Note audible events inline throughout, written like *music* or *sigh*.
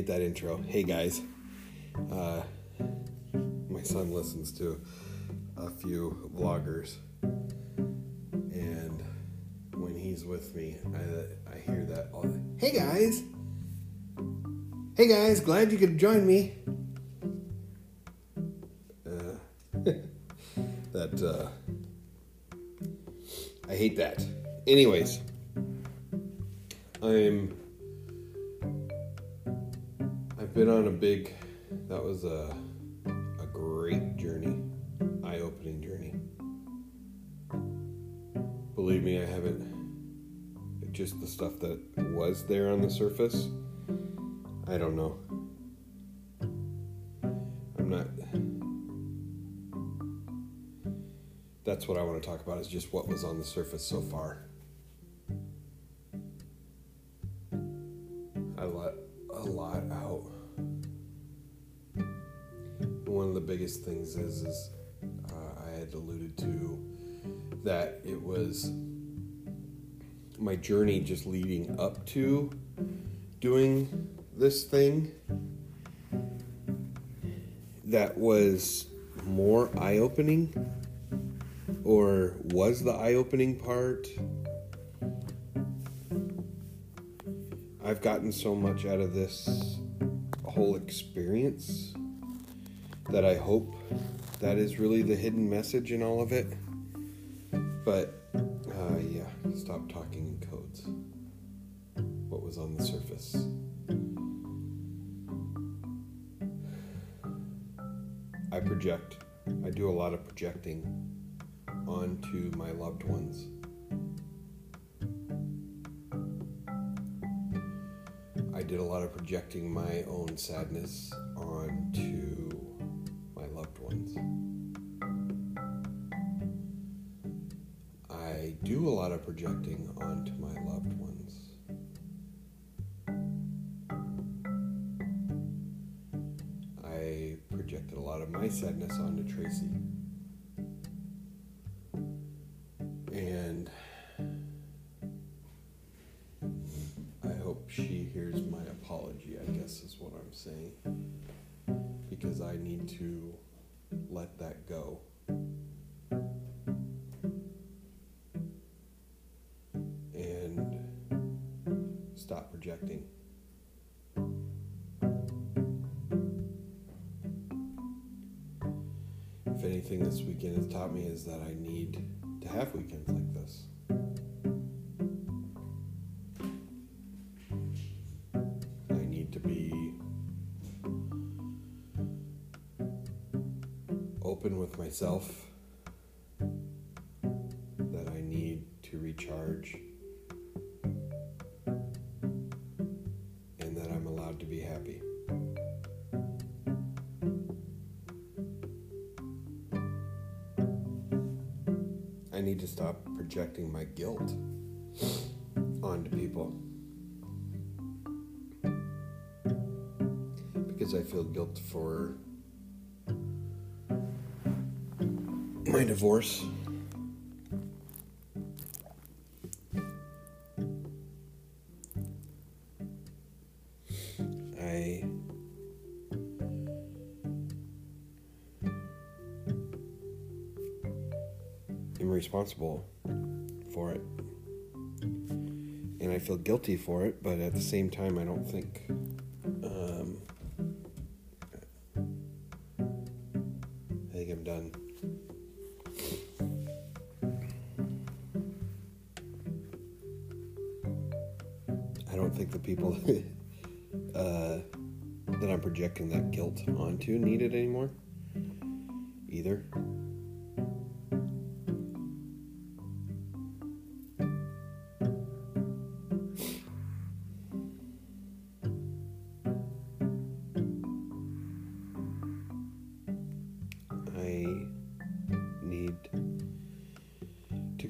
hate that intro. Hey guys. Uh, my son listens to a few vloggers, and when he's with me, I, I hear that all. Hey guys. Hey guys, glad you could join me. Uh, *laughs* that uh, I hate that. Anyways, I'm. Been on a big. That was a a great journey, eye-opening journey. Believe me, I haven't. Just the stuff that was there on the surface. I don't know. I'm not. That's what I want to talk about. Is just what was on the surface so far. The biggest things is, is uh, I had alluded to that it was my journey just leading up to doing this thing that was more eye opening or was the eye opening part. I've gotten so much out of this whole experience that I hope that is really the hidden message in all of it. But uh, yeah, stop talking in codes. What was on the surface? I project. I do a lot of projecting onto my loved ones. I did a lot of projecting my own sadness onto projecting onto my loved ones. I projected a lot of my sadness onto Tracy. And I hope she hears my apology, I guess is what I'm saying. Because I need to let that go. Weekend has taught me is that I need to have weekends like this. I need to be open with myself, projecting my guilt onto people. Because I feel guilt for my divorce. I am responsible for it. And I feel guilty for it, but at the same time, I don't think. Um, I think I'm done. I don't think the people *laughs* uh, that I'm projecting that guilt onto need it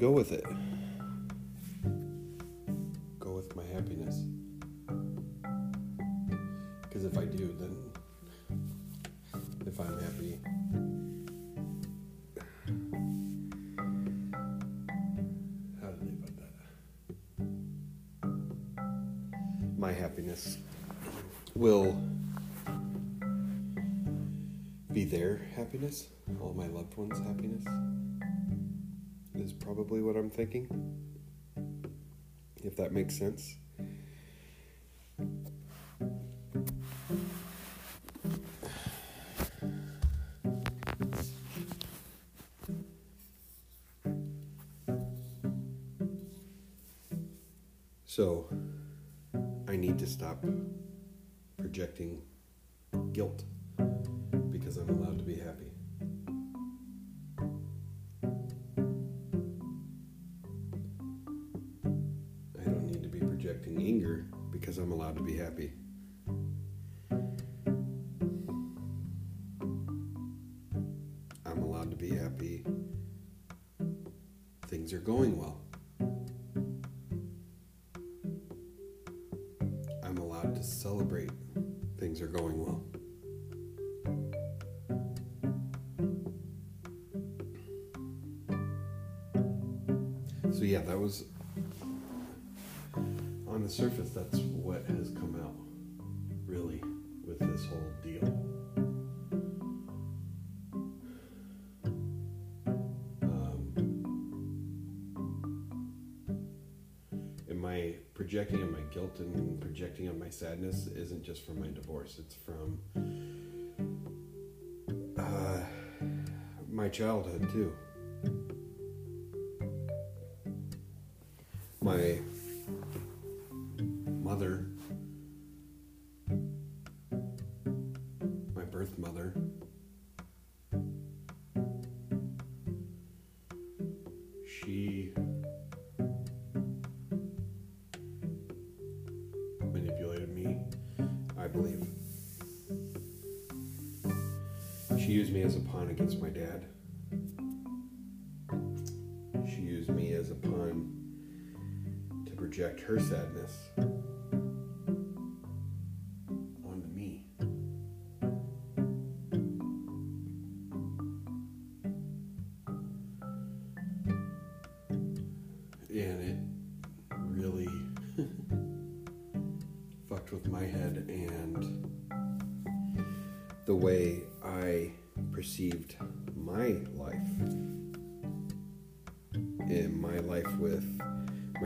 go with it. Go with my happiness. Because if I do, then if I'm happy, how did they put that? My happiness will be their happiness, all my loved ones' happiness, is probably what I'm thinking. If that makes sense. So, I need to stop projecting guilt because I'm allowed to be happy. To be happy. Things are going well. I'm allowed to celebrate things are going well. So, yeah, that was on the surface, that's what has come out really with this whole deal. Projecting on my guilt and projecting on my sadness isn't just from my divorce, it's from uh, my childhood too. My mother, as a pawn to project her sadness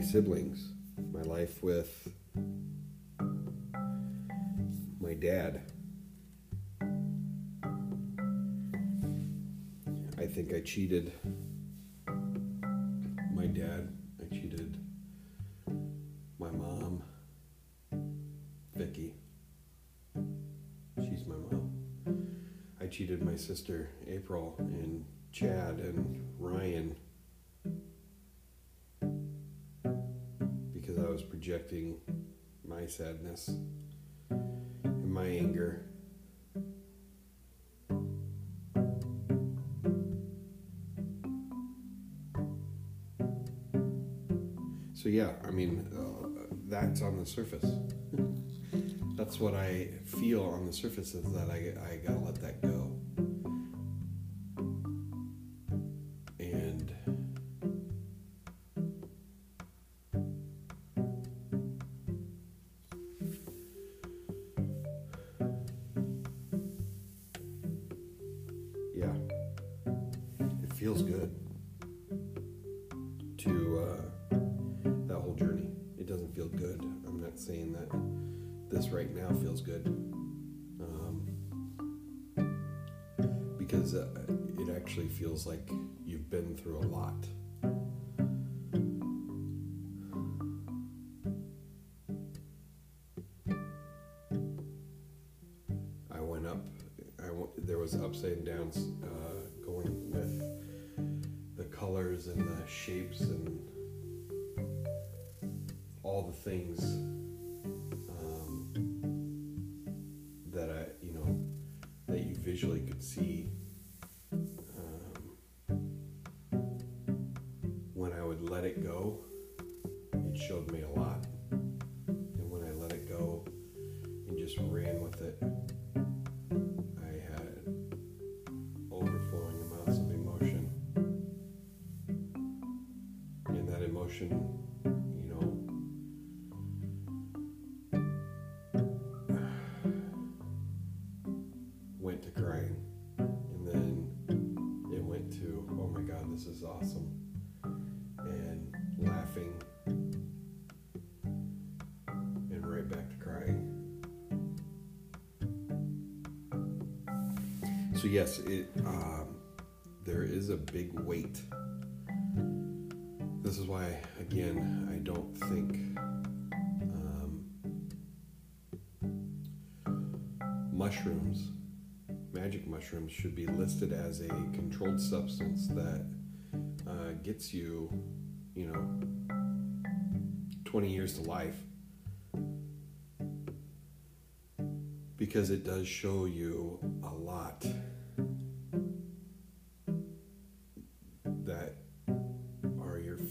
my siblings, my life with my dad. I think I cheated my dad. I cheated my mom, Vicky. She's my mom. I cheated my sister, April, and Chad, and Ryan. Projecting my sadness and my anger. So, yeah, I mean, uh, that's on the surface. *laughs* that's what I feel on the surface is that I, I gotta let that go. Went, there was ups and downs uh, going with the colors and the shapes and all the things So yes, it um, there is a big weight. This is why, again, I don't think um, mushrooms, magic mushrooms, should be listed as a controlled substance that uh, gets you, you know, 20 years to life. Because it does show you a lot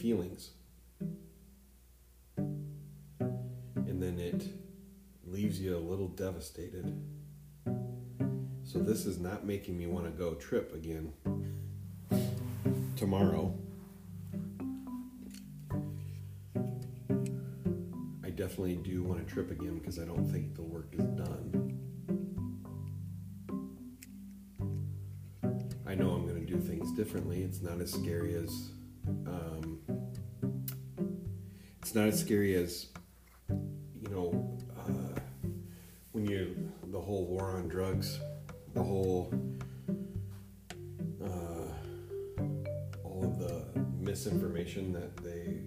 feelings. And then it leaves you a little devastated. So, this is not making me want to go trip again tomorrow. I definitely do want to trip again because I don't think the work is done. I know I'm going to do things differently. It's not as scary as. Um, it's not as scary as, you know, uh, when you. the whole war on drugs, the whole. Uh, all of the misinformation that they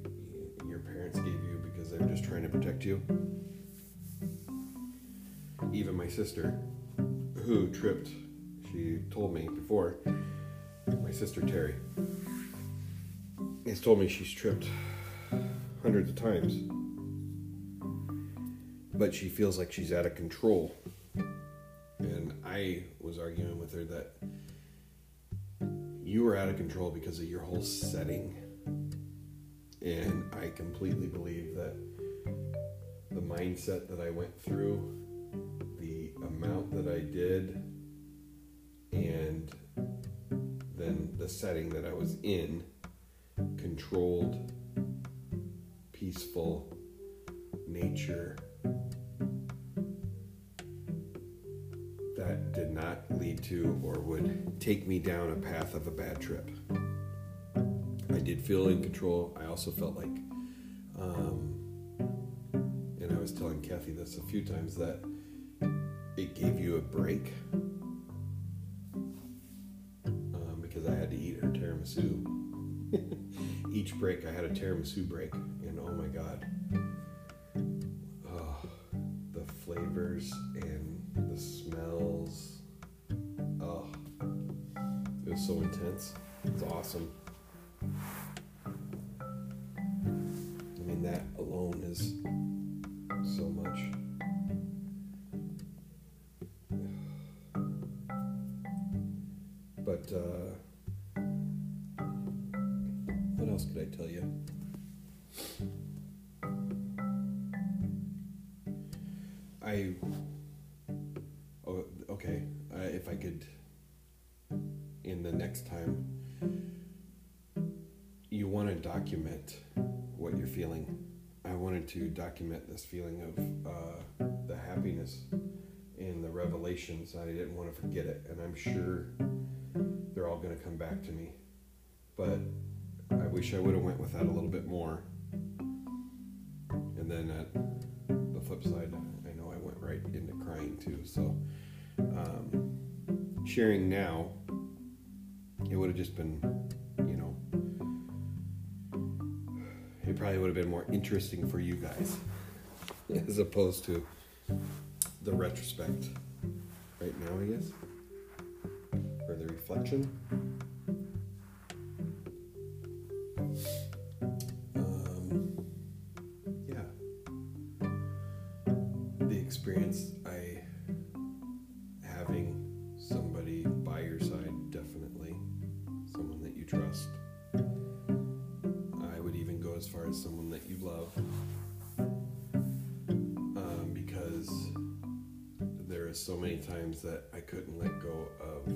your parents gave you because they're just trying to protect you. Even my sister, who tripped, she told me before. My sister Terry has told me she's tripped hundreds of times, but she feels like she's out of control. And I was arguing with her that you were out of control because of your whole setting. And I completely believe that the mindset that I went through, the amount that I did, and then the setting that I was in, controlled, peaceful nature, that did not lead to or would take me down a path of a bad trip. I did feel in control. I also felt like, um, and I was telling Kathy this a few times, that it gave you a break um, because I had to eat her tiramisu. *laughs* Each break, I had a tiramisu break, and oh my god, oh, the flavors and the smells. Oh, it was so intense. It's awesome. I mean, that alone is so much. But, uh, tell you? I Oh, okay. Uh, if I could, in the next time, you want to document what you're feeling. I wanted to document this feeling of uh, the happiness and the revelations. I didn't want to forget it, and I'm sure they're all going to come back to me. But wish I would have went with that a little bit more. And then at the flip side, I know I went right into crying too. So um, sharing now, it would have just been, you know, it probably would have been more interesting for you guys *laughs* as opposed to the retrospect right now, I guess, or the reflection. Trust. I would even go as far as someone that you love um, because there are so many times that i couldn't let go of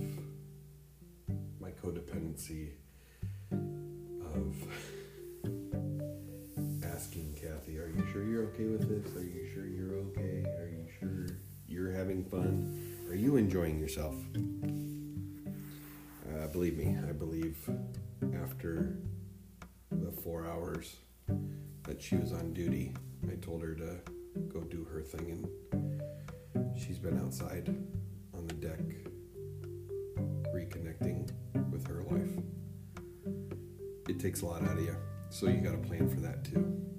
my codependency of asking kathy are you sure you're okay with this? Are you sure you're okay? Are you sure you're having fun? Are you enjoying yourself? Believe me, I believe after the four hours that she was on duty, I told her to go do her thing, and she's been outside on the deck reconnecting with her life. It takes a lot out of you, so you got to plan for that too.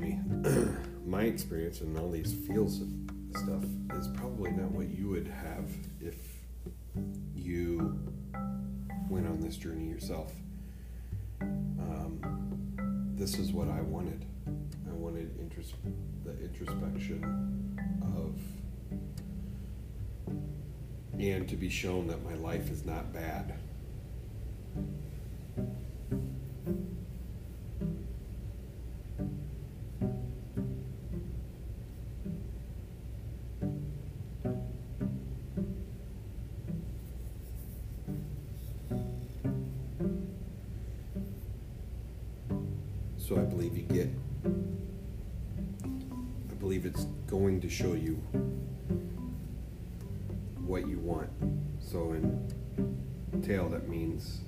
Me, *clears throat* my experience and all these feels stuff is probably not what you would have if you went on this journey yourself. Um, this is what I wanted. I wanted the introspection of, and to be shown that my life is not bad. So I believe you get, I believe it's going to show you what you want. So in tail, that means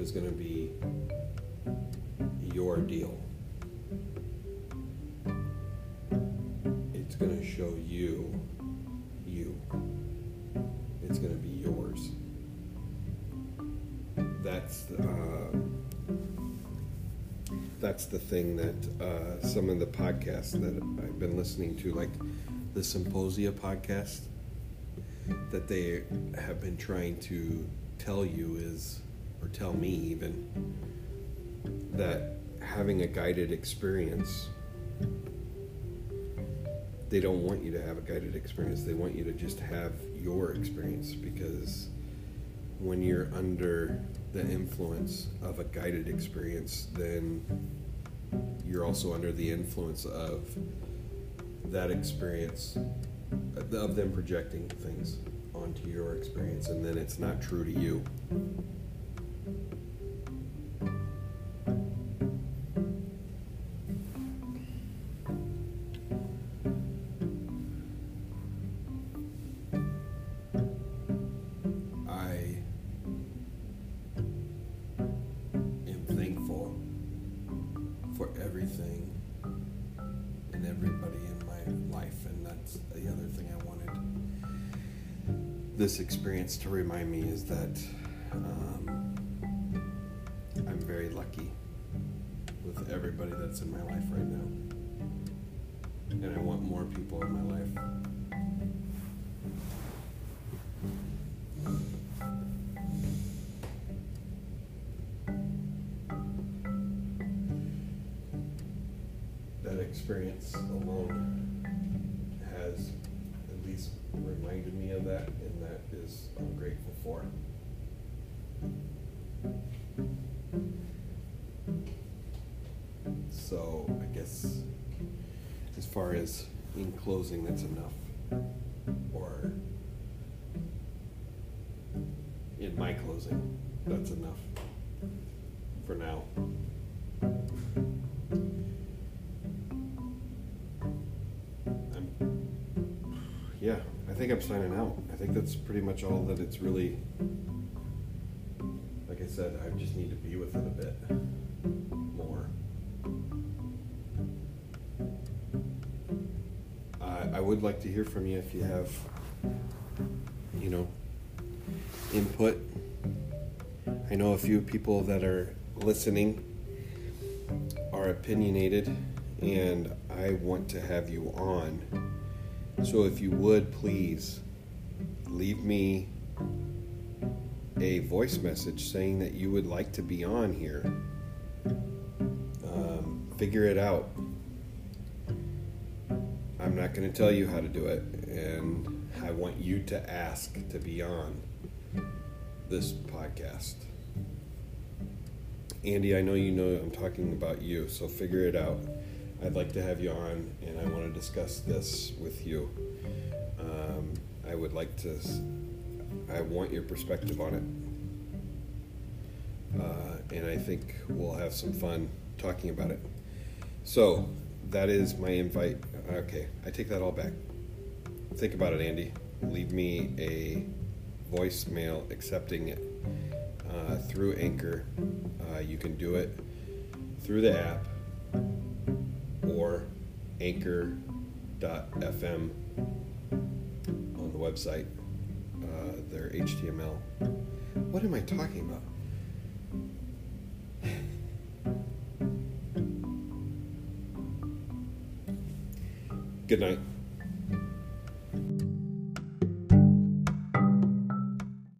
is going to be your deal. It's going to show you you. It's going to be yours. That's uh, that's the thing that uh, some of the podcasts that I've been listening to, like the Symposia podcast, that they have been trying to tell you is, or tell me even, that having a guided experience, they don't want you to have a guided experience. They want you to just have your experience because when you're under the influence of a guided experience, then you're also under the influence of that experience, of them projecting things onto your experience, and then it's not true to you. Experience to remind me is that um, I'm very lucky with everybody that's in my life right now, and I want more people in my life. Closing, that's enough. Or in my closing, that's enough for now. I'm, yeah, I think I'm signing out. I think that's pretty much all that it's really. Like I said, I just need to be with it a bit would like to hear from you if you have, you know, input. I know a few people that are listening are opinionated, and I want to have you on. So if you would please leave me a voice message saying that you would like to be on here. Um, figure it out. I'm not going to tell you how to do it, and I want you to ask to be on this podcast. Andy, I know you know I'm talking about you, so figure it out. I'd like to have you on, and I want to discuss this with you. Um, I would like to, I want your perspective on it. Uh, and I think we'll have some fun talking about it. So, that is my invite. Okay, I take that all back. Think about it, Andy. Leave me a voicemail accepting it uh, through Anchor. Uh, you can do it through the app or anchor.fm on the website. Uh, their HTML. What am I talking about? Good night.